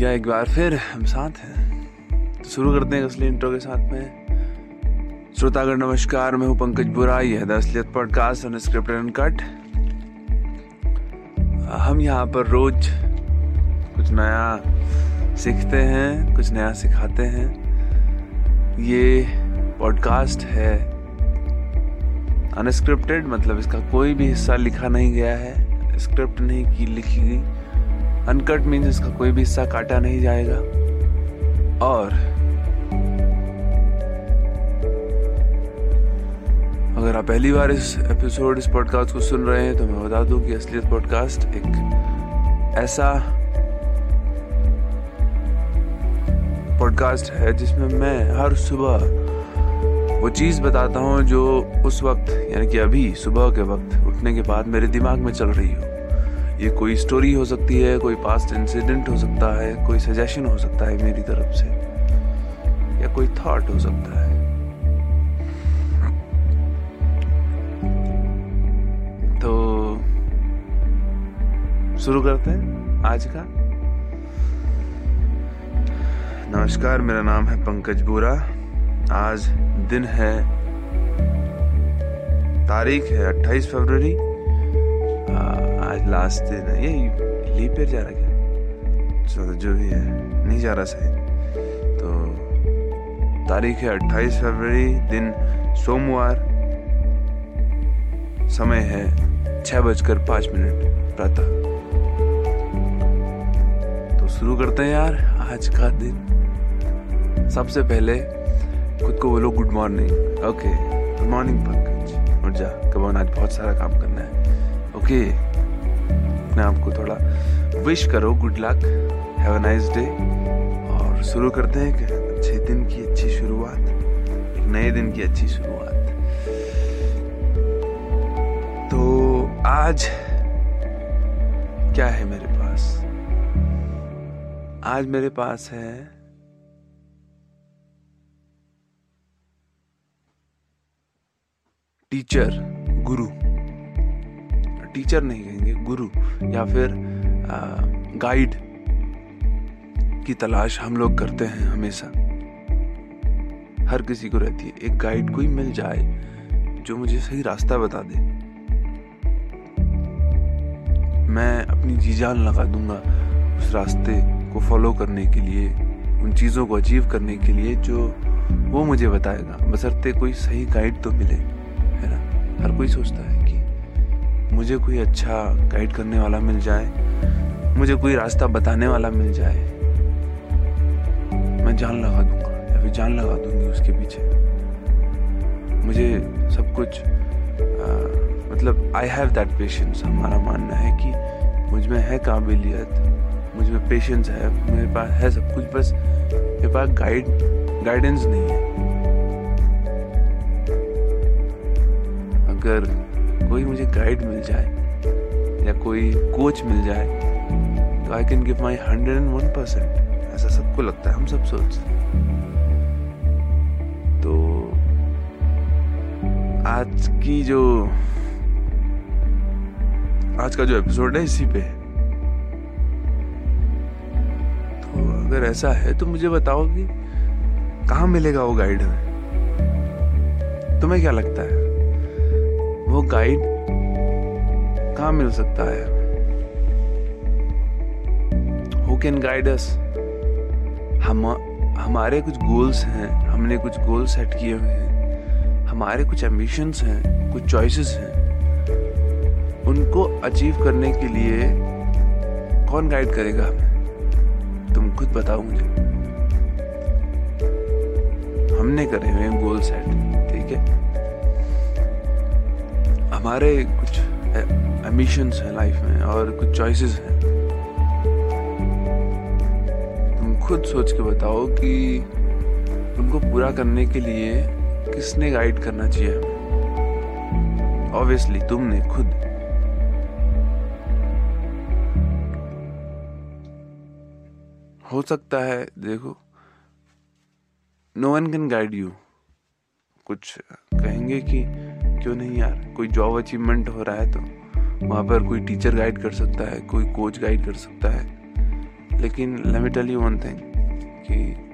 भैया एक बार, फिर हम साथ हैं। तो शुरू करते हैं असली इंट्रो के साथ में। श्रोतागर नमस्कार, मैं हूँ पंकज बुरा यह the Asliyat podcast on script and cut हम यहाँ पर रोज कुछ नया सीखते हैं, कुछ नया सिखाते हैं। ये पॉडकास्ट है अनस्क्रिप्टेड मतलब इसका कोई भी हिस्सा लिखा नहीं गया है। स्क्रिप्ट नहीं की, लिखी गई। अनकट मीन्स इसका कोई भी हिस्सा काटा नहीं जाएगा। और अगर आप पहली बार इस एपिसोड इस पॉडकास्ट को सुन रहे हैं तो मैं बता दूँ कि असलियत पॉडकास्ट एक ऐसा पॉडकास्ट है जिसमें मैं हर सुबह वो चीज़ बताता हूँ जो उस वक्त, यानी कि अभी सुबह के वक्त, उठने के बाद मेरे दिमाग में चल रही हो। ये कोई स्टोरी हो सकती है, कोई पास्ट इंसिडेंट हो सकता है, कोई सजेशन हो सकता है मेरी तरफ़ से, या कोई थॉट हो सकता है। तो शुरू करते हैं आज का। नमस्कार, मेरा नाम है पंकज बोरा। आज दिन है, तारीख है 28 फरवरी। लास्ट दिन है। ये लीप ईयर जा रहा क्या? चलो जो भी है, नहीं जा रहा सही। तो तारीख है 28 फरवरी, दिन सोमवार। समय है छह बजकर पाँच मिनट, प्रातः। तो शुरू करते हैं यार, आज का दिन। सबसे पहले, खुद को बोलो good morning okay good morning Pankaj. और जा कमान आज बहुत सारा काम करना है। ओके अपने आप को थोड़ा विश करो good luck have a nice day और शुरू करते हैं एक अच्छे दिन की अच्छी शुरुआत, एक नए दिन की अच्छी शुरुआत। तो आज क्या है मेरे पास? आज मेरे पास है टीचर गुरु। टीचर नहीं कहेंगे, गुरु या फिर गाइड की तलाश हम लोग करते हैं हमेशा। हर किसी को रहती है। एक गाइड कोई मिल जाए जो मुझे सही रास्ता बता दे। मैं अपनी जी जान लगा दूँगा उस रास्ते को फॉलो करने के लिए, उन चीज़ों को अचीव करने के लिए जो वो मुझे बताएगा। बसरते कोई सही गाइड तो मिले, है ना? हर कोई सोचता है। मुझे कोई अच्छा गाइड करने वाला मिल जाए मुझे कोई रास्ता बताने वाला मिल जाए मैं जान लगा दूँगा या फिर जान लगा दूँगी उसके पीछे। मुझे सब कुछ आ, मतलब आई हैव दैट पेशेंस हमारा मानना है कि मुझमें है काबिलियत मुझमें पेशेंस है मेरे पास है सब कुछ बस मेरे पास गाइड गाइडेंस नहीं है। अगर कोई मुझे गाइड मिल जाए या कोई कोच मिल जाए तो I can give my hundred and one percent ऐसा सबको लगता है, हम सब सोचते तो आज की जो, आज का जो एपिसोड है इसी पे तो अगर ऐसा है तो मुझे बताओ कि कहाँ मिलेगा वो गाइड हमें? तुम्हें क्या लगता है? वो गाइड कहाँ मिल सकता है? हु कैन गाइड अस हम, हमारे कुछ गोल्स हैं, हमने कुछ गोल सेट किए हुए हैं। हमारे कुछ एम्बिशंस हैं, कुछ चॉइसेस हैं। उनको अचीव करने के लिए कौन गाइड करेगा हमें? तुम खुद बताओ मुझे। हमने करे हुए गोल सेट ठीक है? हमारे कुछ एम्बिशंस हैं लाइफ में और कुछ चॉइसेस हैं। तुम खुद सोच के बताओ कि उनको पूरा करने के लिए किसने गाइड करना चाहिए? ऑब्वियसली तुमने खुद। हो सकता है, देखो no one can guide you कुछ कहेंगे कि क्यों नहीं यार? कोई जॉब अचीवमेंट हो रहा है तो वहाँ पर कोई टीचर गाइड कर सकता है, कोई कोच गाइड कर सकता है। लेकिन लेट यू वन थिंग कि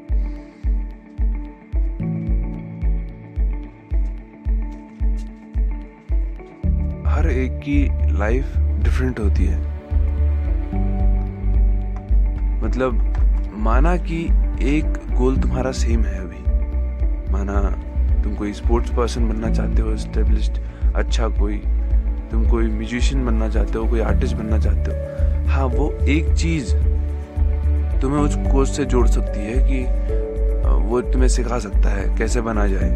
हर एक की लाइफ डिफरेंट होती है। मतलब माना कि एक गोल तुम्हारा सेम है अभी। माना तुम कोई स्पोर्ट्स पर्सन बनना चाहते हो स्टेब्लिश्ड अच्छा कोई, तुम कोई म्यूजिशियन बनना चाहते हो, कोई आर्टिस्ट बनना चाहते हो हाँ वो एक चीज़ तुम्हें उस कोर्स से जोड़ सकती है कि वो तुम्हें सिखा सकता है कैसे बना जाए,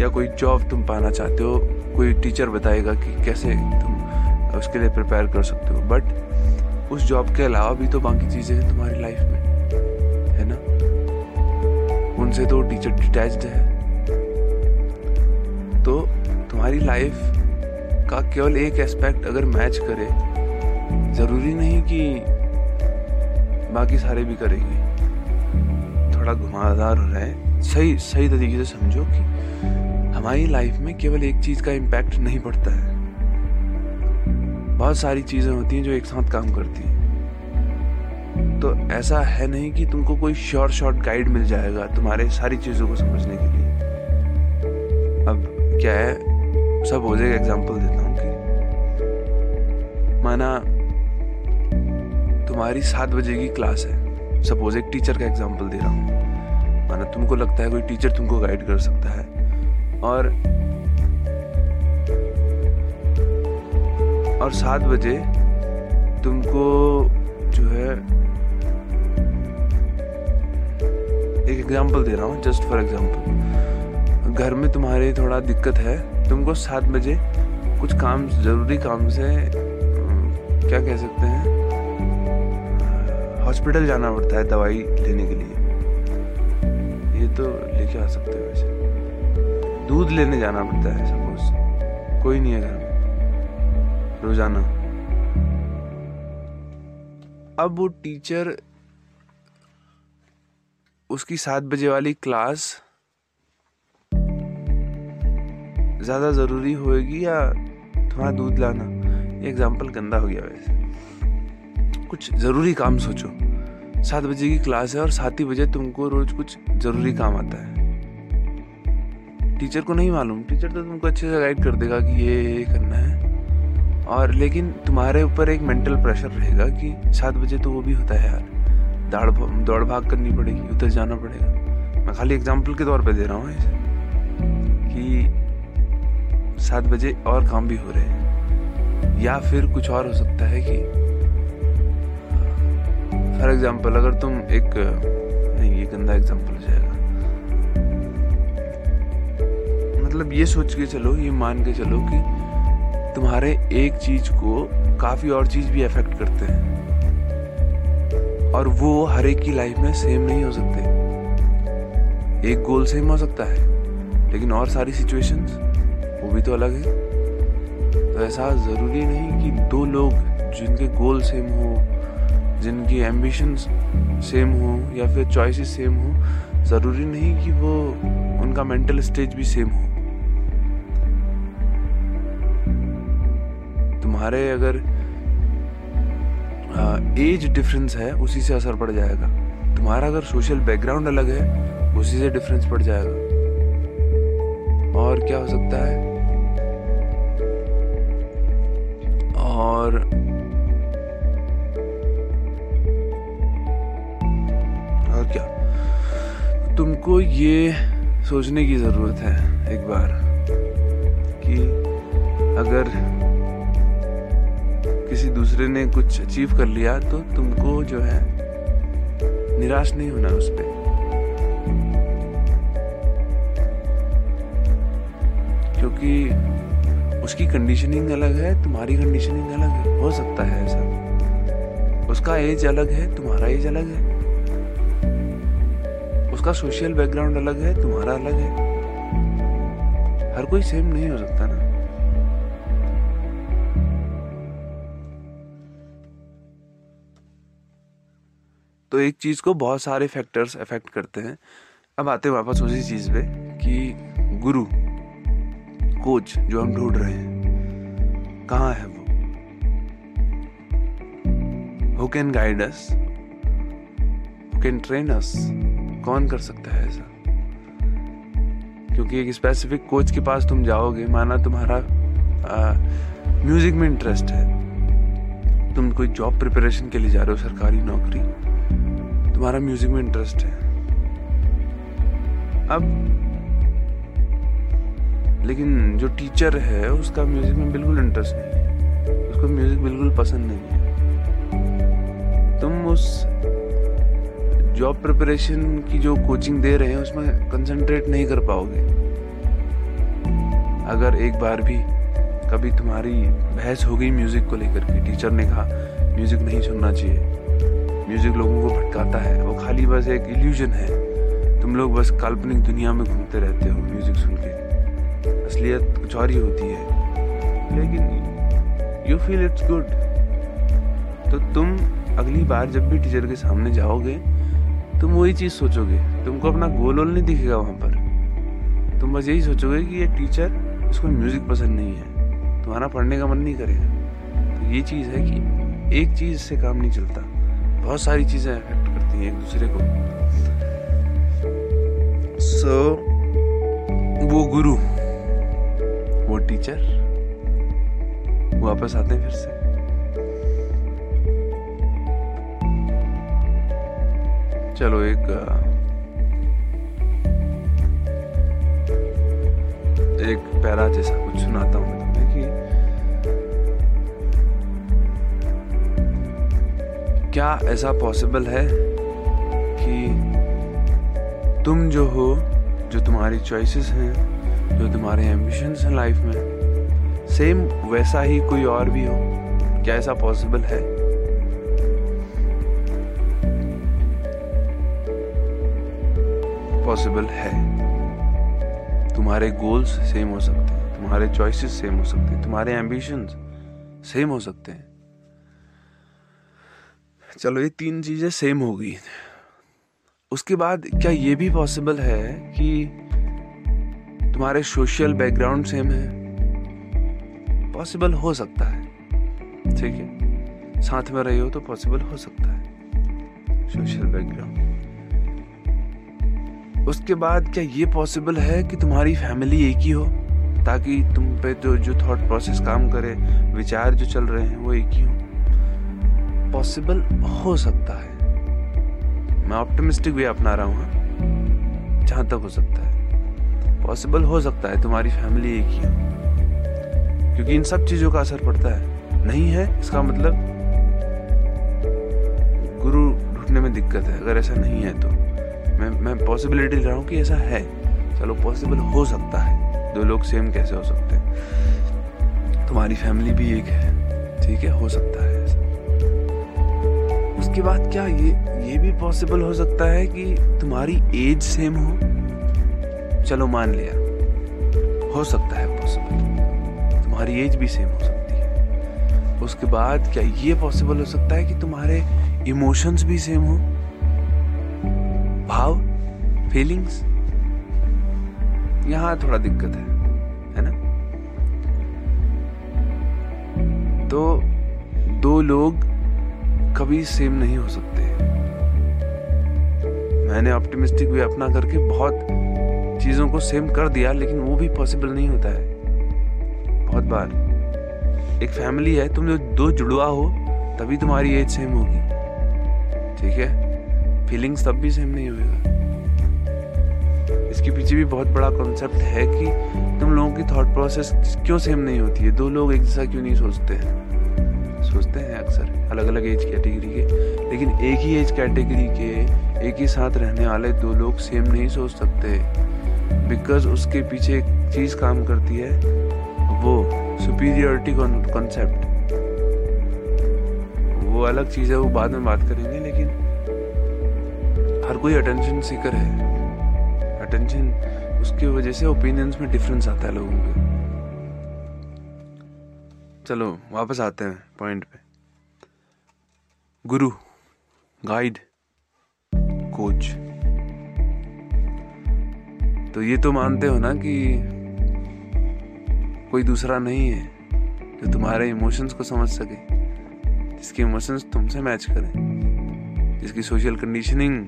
या कोई जॉब तुम पाना चाहते हो, कोई टीचर बताएगा कि कैसे तुम उसके लिए प्रिपेयर कर सकते हो बट उस जॉब के अलावा भी तो बाकी चीज़ें हैं तुम्हारी लाइफ में, है ना? उनसे तो टीचर डिटैच्ड है। तुम्हारी लाइफ का केवल एक एस्पेक्ट अगर मैच करे, ज़रूरी नहीं कि बाकी सारे भी करेंगे। थोड़ा घुमावदार हो रहा है सही सही तरीके से समझो कि हमारी लाइफ में केवल एक चीज़ का इम्पैक्ट नहीं पड़ता है। बहुत सारी चीज़ें होती हैं जो एक साथ काम करती हैं। तो ऐसा है नहीं कि तुमको कोई श्योर शॉर्ट गाइड मिल जाएगा तुम्हारे सारी चीज़ों को समझने के लिए। अब क्या है? सब हो जाएगा एग्ज़ाम्पल देता हूँ कि माना, तुम्हारी सात बजे की क्लास है। सपोज़ एक टीचर का एग्ज़ाम्पल दे रहा हूँ। माना तुमको लगता है कोई टीचर तुमको गाइड कर सकता है। और और सात बजे तुमको जो है, एक एग्ज़ाम्पल दे रहा हूँ जस्ट फॉर एग्ज़ाम्पल घर में तुम्हारे थोड़ा दिक्कत है तुमको सात बजे कुछ काम, ज़रूरी काम से क्या कह सकते हैं? हॉस्पिटल जाना पड़ता है दवाई लेने के लिए। ये तो लेके आ सकते हो वैसे। दूध लेने जाना पड़ता है सपोज़ कोई नहीं है घर में। रोज़ाना। अब वो टीचर, उसकी सात बजे वाली क्लास ज़्यादा ज़रूरी होएगी या थोड़ा दूध लाना? ये एग्ज़ाम्पल गंदा हो गया वैसे। कुछ ज़रूरी काम सोचो। सात बजे की क्लास है और सात ही बजे तुमको रोज कुछ ज़रूरी काम आता है। टीचर को नहीं मालूम। टीचर तो तुमको अच्छे से गाइड कर देगा कि ये करना है। और लेकिन तुम्हारे ऊपर एक मेंटल प्रेशर रहेगा कि सात बजे तो वो भी होता है यार। दौड़ दौड़ भाग करनी पड़ेगी, उधर जाना पड़ेगा। मैं खाली एग्ज़ाम्पल के तौर पे दे रहा हूँ कि सात बजे और काम भी हो रहे हैं। या फिर कुछ और हो सकता है कि, फॉर एग्ज़ाम्पल अगर तुम एक, नहीं, ये गंदा एग्ज़ाम्पल हो जाएगा। मतलब ये सोच के चलो, ये मान के चलो कि तुम्हारे एक चीज़ को काफ़ी और चीज़ भी अफेक्ट करते हैं। और वो हर एक की लाइफ में सेम नहीं हो सकते। एक गोल सेम हो सकता है, लेकिन और सारी सिचुएशंस भी तो अलग है। तो ऐसा ज़रूरी नहीं कि दो लोग जिनके गोल सेम हो, जिनकी एम्बिशन सेम हो या फिर चॉइसेस सेम हो, ज़रूरी नहीं कि वो उनका मेंटल स्टेज भी सेम हो। तुम्हारे अगर एज डिफरेंस है, उसी से असर पड़ जाएगा। तुम्हारा अगर सोशल बैकग्राउंड अलग है, उसी से डिफरेंस पड़ जाएगा। और क्या हो सकता है? और और क्या? तुमको ये सोचने की ज़रूरत है एक बार कि अगर किसी दूसरे ने कुछ अचीव कर लिया तो तुमको जो है निराश नहीं होना उस पर क्योंकि उसकी कंडीशनिंग अलग है, तुम्हारी कंडीशनिंग अलग है। हो सकता है ऐसा। उसका एज अलग है, तुम्हारा एज अलग है। उसका सोशल बैकग्राउंड अलग है, तुम्हारा अलग है। हर कोई सेम नहीं हो सकता ना। तो एक चीज़ को बहुत सारे फैक्टर्स अफेक्ट करते हैं। अब आते हैं वापस उसी चीज़ पे कि गुरु। कोच जो हम ढूंढ रहे हैं। कहाँ है वो? Who can guide us who can train us कौन कर सकता है ऐसा? क्योंकि एक स्पेसिफिक कोच के पास तुम जाओगे, माना तुम्हारा म्यूज़िक में इंटरेस्ट है। तुम कोई जॉब प्रिपरेशन के लिए जा रहे हो, सरकारी नौकरी। तुम्हारा म्यूज़िक में इंटरेस्ट है। अब लेकिन जो टीचर है, उसका म्यूज़िक में बिल्कुल इंटरेस्ट नहीं है। उसको म्यूज़िक बिल्कुल पसंद नहीं है। तुम उस जॉब प्रिपरेशन की जो कोचिंग दे रहे हैं, उसमें कंसंट्रेट नहीं कर पाओगे। अगर एक बार भी कभी तुम्हारी बहस हो गई म्यूज़िक को लेकर के टीचर ने कहा म्यूज़िक नहीं सुनना चाहिए। म्यूज़िक लोगों को भटकाता है। वो खाली बस एक इल्यूजन है। तुम लोग बस काल्पनिक दुनिया में घूमते रहते हो म्यूज़िक सुन के। असलियत कुछ और ही होती है। लेकिन यू फील इट्स गुड तो तुम अगली बार जब भी टीचर के सामने जाओगे तुम वही चीज़ सोचोगे। तुमको अपना गोल वोल नहीं दिखेगा वहाँ पर। तुम बस यही सोचोगे कि ये टीचर इसको म्यूज़िक पसंद नहीं है। तुम्हारा पढ़ने का मन नहीं करेगा। तो ये चीज़ है कि एक चीज़ से काम नहीं चलता। बहुत सारी चीज़ें अफेक्ट करती हैं एक दूसरे को। सो so, वो गुरु टीचर वापस आते हैं फिर से। चलो एक एक पैरा जैसा कुछ सुनाता हूँ तुम्हें कि क्या ऐसा पॉसिबल है कि तुम जो हो, जो तुम्हारी चॉइसेस हैं जो तुम्हारे एम्बिशंस हैं लाइफ में। सेम वैसा ही कोई और भी हो, क्या ऐसा पॉसिबल है? पॉसिबल है। तुम्हारे गोल्स सेम हो सकते हैं, तुम्हारे चॉइसेस सेम हो सकते हैं, तुम्हारे एम्बिशंस सेम हो सकते हैं। चलो, ये तीन चीज़ें सेम हो गई। उसके बाद क्या ये भी पॉसिबल है कि तुम्हारे सोशल बैकग्राउंड सेम है पॉसिबल हो सकता है। ठीक है? साथ में रही हो तो पॉसिबल हो सकता है। सोशल बैकग्राउंड उसके बाद क्या ये पॉसिबल है कि तुम्हारी फैमिली एक ही हो? ताकि तुम पे जो जो थॉट प्रोसेस काम करे, विचार जो चल रहे हैं, वो एक ही हो। पॉसिबल हो सकता है। मैं ऑप्टिमिस्टिक वे अपना रहा हूँ। जहाँ तक हो सकता है। पॉसिबल हो सकता है तुम्हारी फैमिली एक ही क्योंकि इन सब चीज़ों का असर पड़ता है। नहीं है, इसका मतलब गुरु ढूँढने में दिक्कत है। अगर ऐसा नहीं है तो। मैं मैं पॉसिबिलिटी ले रहा हूँ कि ऐसा है। चलो पॉसिबल हो सकता है। दो लोग सेम कैसे हो सकते हैं? तुम्हारी फैमिली भी एक है। ठीक है, हो सकता है उसके बाद क्या ये ये भी पॉसिबल हो सकता है कि तुम्हारी एज सेम हो? चलो मान लिया। हो सकता है पॉसिबल तुम्हारी एज भी सेम हो सकती है। उसके बाद क्या ये पॉसिबल हो सकता है कि तुम्हारे इमोशंस भी सेम हो? भाव? फीलिंग्स यहाँ थोड़ा दिक्कत है है ना? तो दो लोग कभी सेम नहीं हो सकते। मैंने ऑप्टिमिस्टिक वे अपना करके बहुत चीज़ों को सेम कर दिया, लेकिन वो भी पॉसिबल नहीं होता है। बहुत बार। एक फैमिली है तुम दो जुड़वा हो, तभी तुम्हारी एज सेम होगी। ठीक है? फीलिंग्स तब भी सेम नहीं होगा इसके पीछे भी बहुत बड़ा कॉन्सेप्ट है कि तुम लोगों की थॉट प्रोसेस क्यों सेम नहीं होती है? दो लोग एक जैसा क्यों नहीं सोचते हैं? सोचते हैं अक्सर अलग अलग एज कैटेगरी के। लेकिन एक ही एज कैटेगरी के, एक ही साथ रहने वाले दो लोग सेम नहीं सोच सकते। बिकॉज़ उसके पीछे एक चीज़ काम करती है, वो सुपीरियरिटी कॉन्सेप्ट वो अलग चीज़ है, वो बाद में बात करेंगे, लेकिन हर कोई अटेंशन सीकर है। अटेंशन उसकी वजह से ओपिनियंस में डिफरेंस आता है लोगों के चलो, वापस आते हैं पॉइंट पे। गुरु गाइड कोच तो ये तो मानते हो ना कि कोई दूसरा नहीं है जो तुम्हारे इमोशंस को समझ सके, जिसके इमोशंस तुमसे मैच करें, जिसकी सोशल कंडीशनिंग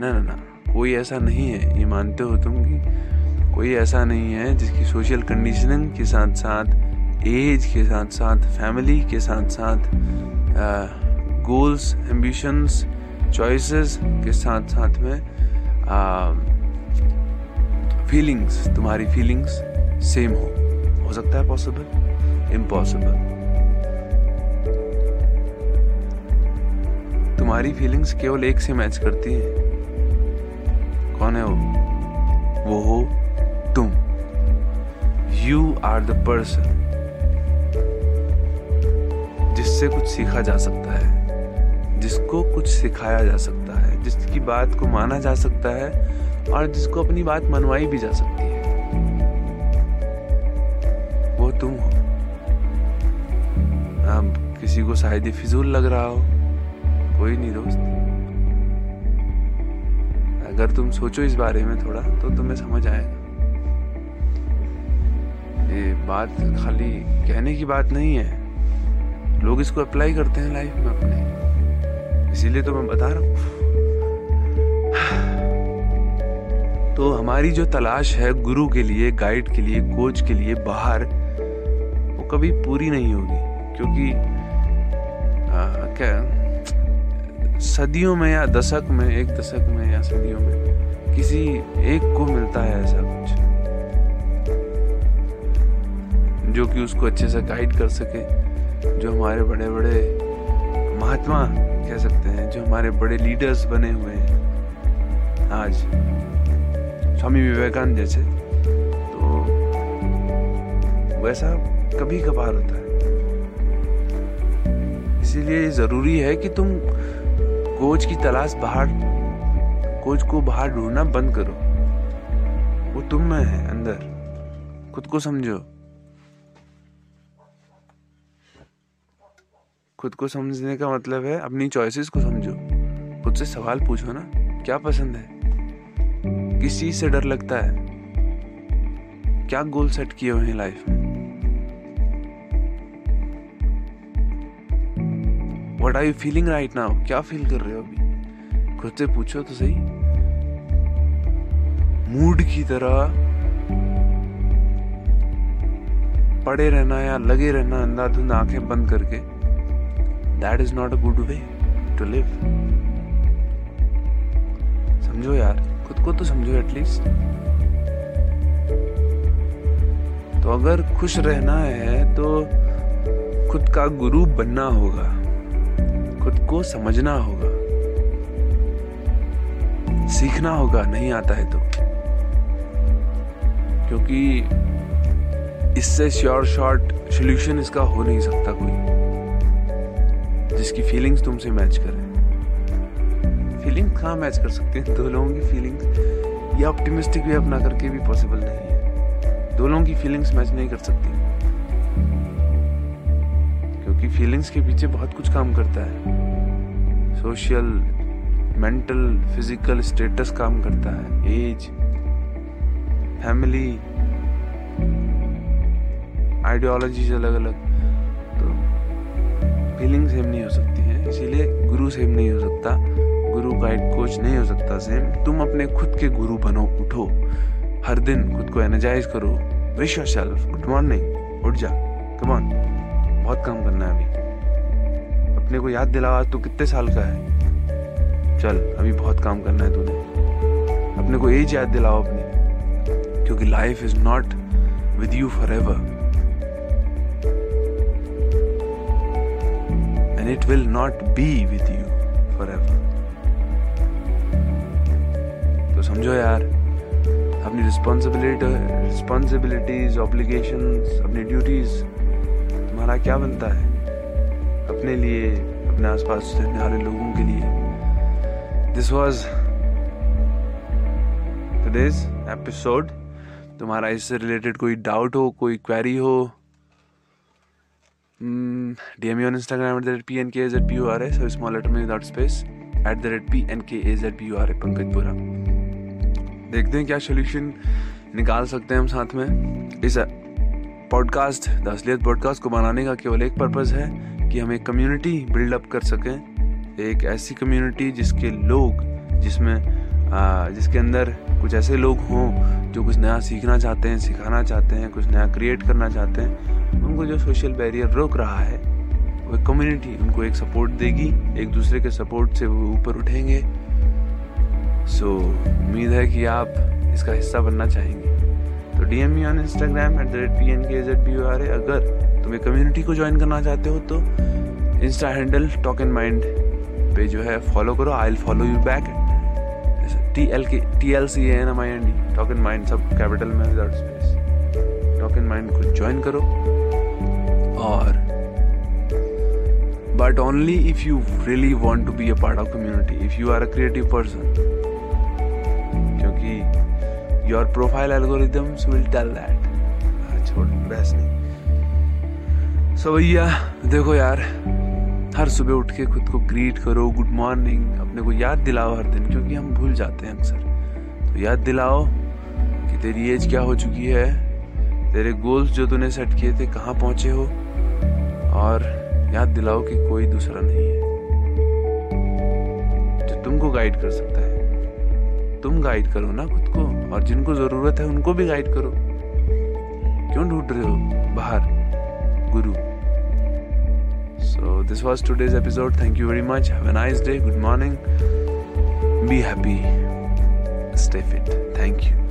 ना ना ना, कोई ऐसा नहीं है। ये मानते हो तुम कि कोई ऐसा नहीं है जिसकी सोशल कंडीशनिंग के साथ साथ एज के साथ साथ फैमिली के साथ साथ गोल्स एम्बिशंस चॉइसेस के साथ साथ में फीलिंग्स तुम्हारी फीलिंग्स सेम हो। हो सकता है पॉसिबल इम्पॉसिबल तुम्हारी फीलिंग्स केवल एक से मैच करती है। कौन है वो? वो हो तुम। यू आर द पर्सन जिससे कुछ सीखा जा सकता है। जिसको कुछ सिखाया जा सकता है। जिसकी बात को माना जा सकता है। और जिसको अपनी बात मनवाई भी जा सकती है। वो तुम हो। अब किसी को शायद ही फिजूल लग रहा हो। कोई नहीं दोस्त। अगर तुम सोचो इस बारे में थोड़ा तो तुम्हें समझ आएगा। ये बात खाली कहने की बात नहीं है। लोग इसको अप्लाई करते हैं लाइफ में अपने। इसीलिए तो मैं बता रहा हूँ। तो हमारी जो तलाश है गुरु के लिए गाइड के लिए कोच के लिए बाहर वो कभी पूरी नहीं होगी। क्योंकि आ, क्या सदियों में या दशक में एक दशक में या सदियों में किसी एक को मिलता है ऐसा कुछ जो कि उसको अच्छे से गाइड कर सके जो हमारे बड़े बड़े महात्मा कह सकते हैं जो हमारे बड़े लीडर्स बने हुए हैं आज। स्वामी विवेकानंद जैसे तो वैसा कभी कभार होता है। इसीलिए ज़रूरी है कि तुम कोच की तलाश बाहर, कोच को बाहर ढूंढना बंद करो। वो तुम में है, अंदर। खुद को समझो। खुद को समझने का मतलब है अपनी चॉइसेस को समझो। खुद से सवाल पूछो ना, क्या पसंद है? किस चीज़ से डर लगता है? क्या गोल सेट किए हुए हैं लाइफ में? What are you feeling right now क्या फील कर रहे हो अभी? खुद से पूछो तो सही। मूड की तरह पड़े रहना या लगे रहना, अंधाधुंध आँखें बंद करके that is not a good way to live समझो यार। खुद को तो समझो एटलीस्ट तो अगर खुश रहना है तो खुद का गुरु बनना होगा। खुद को समझना होगा। सीखना होगा, नहीं आता है तो। क्योंकि इससे श्योर शॉर्ट सोल्यूशन इसका हो नहीं सकता कोई। जिसकी फीलिंग्स तुमसे मैच करें। फीलिंग कहाँ मैच कर सकते हैं, दो लोगों की फीलिंग्स या ऑप्टिमिस्टिक वे अपना करके भी पॉसिबल नहीं है। दो लोगों की फीलिंग्स मैच नहीं कर सकती। क्योंकि फीलिंग्स के पीछे बहुत कुछ काम करता है। सोशल मेंटल फ़िज़िकल स्टेटस काम करता है। एज फैमिली आइडियोलॉजीज अलग अलग तो फीलिंग सेम नहीं हो सकती है। इसीलिए गुरु सेम नहीं हो सकता। गुरु एक कोच नहीं हो सकता सेम तुम अपने खुद के गुरु बनो, उठो। हर दिन खुद को एनर्जाइज करो। Wish yourself good morning उठ जा। कम ऑन बहुत काम करना है अभी। अपने को याद दिलाओ, आज तू कितने साल का है? चल, अभी बहुत काम करना है तूने। अपने को एज याद दिलाओ अपनी। क्योंकि life is not with you forever and it will not be with you forever. समझो यार। अपनी रिस्पॉन्सिबिलिटी रिस्पॉन्सिबिलिटीज ऑब्लिगेशन अपनी ड्यूटीज़ तुम्हारा क्या बनता है? अपने लिए अपने आसपास रहने वाले लोगों के लिए। दिस वॉज़ टुडेज एपिसोड तुम्हारा इससे रिलेटेड कोई डाउट हो कोई क्वेरी हो DM me on Instagram at the rate PNKZPURA, so small letter में without space, at the rate PNKAZPURA Pankaj Bora. देखते हैं क्या सोल्यूशन निकाल सकते हैं हम साथ में। इस पॉडकास्ट द असलियत पॉडकास्ट को बनाने का केवल एक पर्पज़ है कि हम एक कम्युनिटी बिल्डअप कर सकें। एक ऐसी कम्युनिटी जिसके लोग, जिसमें जिसके अंदर कुछ ऐसे लोग हों जो कुछ नया सीखना चाहते हैं, सिखाना चाहते हैं, कुछ नया क्रिएट करना चाहते हैं, उनको जो सोशल बैरियर रोक रहा है, वो कम्युनिटी उनको एक सपोर्ट देगी, एक दूसरे के सपोर्ट से वो ऊपर उठेंगे। सो so, उम्मीद है कि आप इसका हिस्सा बनना चाहेंगे। तो D M on Instagram at the rate P N K H eight B R A अगर तुम एक कम्युनिटी को ज्वाइन करना चाहते हो तो insta handle talk and mind पे जो है फॉलो करो। I follow you back T L K T L C N M I N D talk and mind सब कैपिटल में without space talk and mind को ज्वाइन करो। और but only if you really want to be a part of community if you are a creative person your profile algorithms will tell that छोड़ बहस नहीं। सो भैया देखो यार हर सुबह उठ के खुद को ग्रीट करो गुड मॉर्निंग अपने को याद दिलाओ हर दिन क्योंकि हम भूल जाते हैं अक्सर। तो याद दिलाओ कि तेरी एज क्या हो चुकी है तेरे गोल्स जो तूने सेट किए थे कहाँ पहुँचे हो और याद दिलाओ कि कोई दूसरा नहीं है जो तुमको गाइड कर सकता है। तुम गाइड करो ना खुद को, और जिनको ज़रूरत है उनको भी गाइड करो। क्यों ढूंढ रहे हो? बाहर। गुरु। So this was today's episode thank you very much have nice day good morning be happy stay fit thank you